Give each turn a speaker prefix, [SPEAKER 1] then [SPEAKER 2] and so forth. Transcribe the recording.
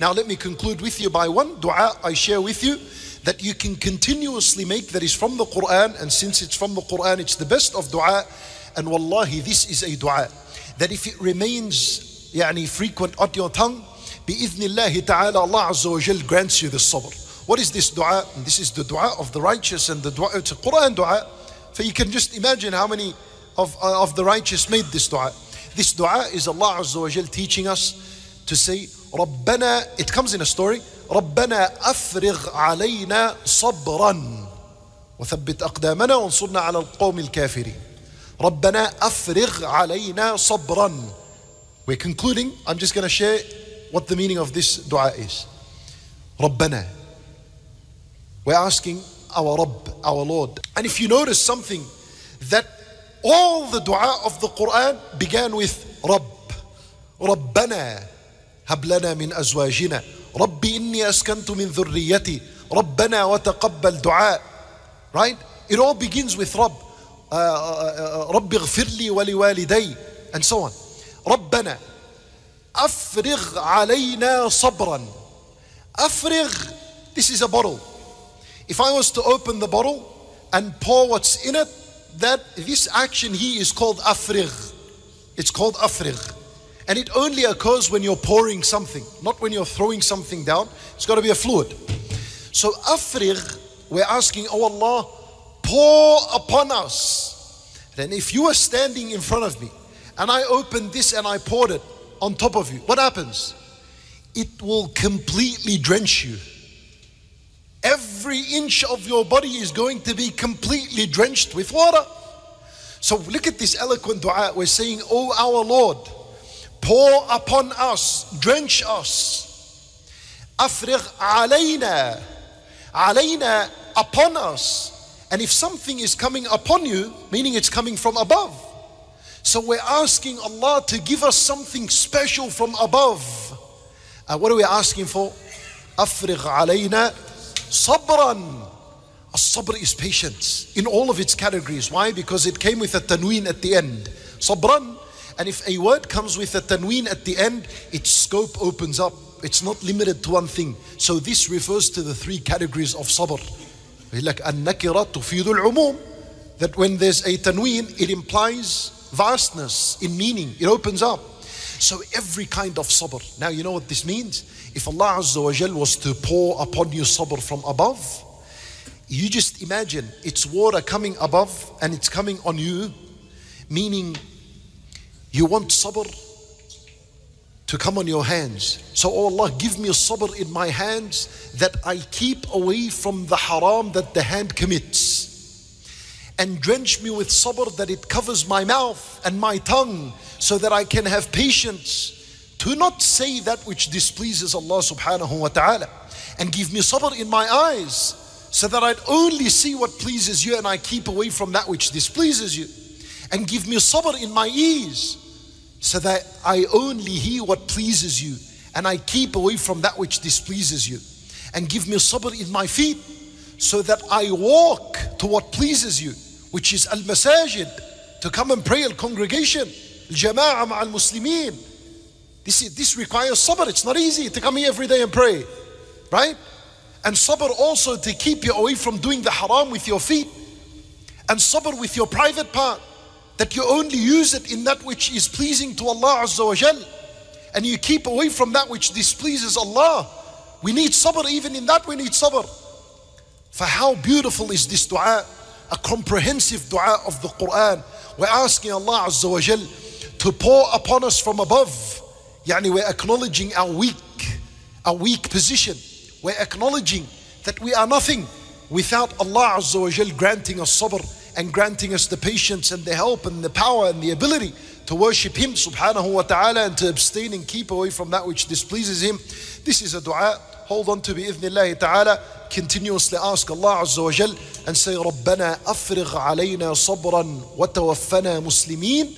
[SPEAKER 1] Now let me conclude with you by one dua I share with you that you can continuously make that is from the Quran and since it's from the Quran it's the best of dua and wallahi this is a dua that if it remains يعني frequent on your tongue بإذن الله تعالى Allah Azza wa Jal grants you the sabr. What is this dua? And this is the dua of the righteous and the dua, it's a Quran dua. So you can just imagine how many of, uh, of the righteous made this dua. This dua is Allah Azza wa Jal teaching us to say, ربنا, it comes in a story, ربنا أفرغ علينا صبرا وثبت أقدامنا وانصرنا على القوم الكافرين ربنا أفرغ علينا صبرا We're concluding, I'm just going to share what the meaning of this dua is. ربنا We're asking our Rabb, our Lord. And if you notice something, that all the dua of the Quran began with Rabb. ربنا هب لنا من أزواجنا ربي إني أسكنت من ذريتي ربنا وتقبل دعاء Right? It all begins with Rabb. Uh, uh, uh, رب اغفر لي ولوالدي and so on. ربنا أفرغ علينا صبرا أفرغ This is a bottle. If I was to open the bottle and pour what's in it, that this action here is called afrigh. It's called afrigh. And it only occurs when you're pouring something, not when you're throwing something down. It's got to be a fluid. So afrigh, we're asking, oh Allah, pour upon us. Then if you are standing in front of me and I opened this and I poured it on top of you, what happens? It will completely drench you. Every inch of your body is going to be completely drenched with water. So look at this eloquent dua. We're saying, Oh our Lord, pour upon us, drench us. Afrigh alayna. Alayna upon us. And if something is coming upon you, meaning it's coming from above. So we're asking Allah to give us something special from above. Uh, what are we asking for? Afrigh alayna sabran. As-sabr is patience in all of its categories. Why? Because it came with a tanween at the end. Sabran. And if a word comes with a tanween at the end, its scope opens up. It's not limited to one thing. So this refers to the three categories of sabr. Like an-nakira tufidu al-umum. That when there's a tanween, it implies vastness in meaning. It opens up. So every kind of sabr. Now you know what this means? If Allah Azza wa Jal was to pour upon you sabr from above, you just imagine it's water coming above and it's coming on you, meaning you want sabr to come on your hands. So, oh Allah, give me sabr in my hands that I keep away from the haram that the hand commits. And drench me with sabr that it covers my mouth and my tongue so that I can have patience to not say that which displeases Allah subhanahu wa ta'ala. And give me sabr in my eyes so that I'd only see what pleases you and I keep away from that which displeases you. And give me sabr in my ears so that I only hear what pleases you and I keep away from that which displeases you. And give me sabr in my feet so that I walk to what pleases you, which is al masajid, to come and pray al congregation, al jama'ah al muslimin. This, is, this requires sabr. It's not easy to come here every day and pray, right? And sabr also to keep you away from doing the haram with your feet. And sabr with your private part. That you only use it in that which is pleasing to Allah Azza wa Jal. And you keep away from that which displeases Allah. We need sabr, even in that we need sabr. For how beautiful is this dua? A comprehensive dua of the Quran. We're asking Allah Azza wa Jal to pour upon us from above. Yani we're acknowledging our weak, our weak position. We're acknowledging that we are nothing without Allah Azza wa Jal granting us sabr and granting us the patience and the help and the power and the ability to worship Him subhanahu wa ta'ala and to abstain and keep away from that which displeases Him. This is a dua. Hold on to bi'idhnillahi ta'ala. Continuously ask Allah Azza wa Jal and say, ربنا أفرغ علينا صبرا وتوفنا مسلمين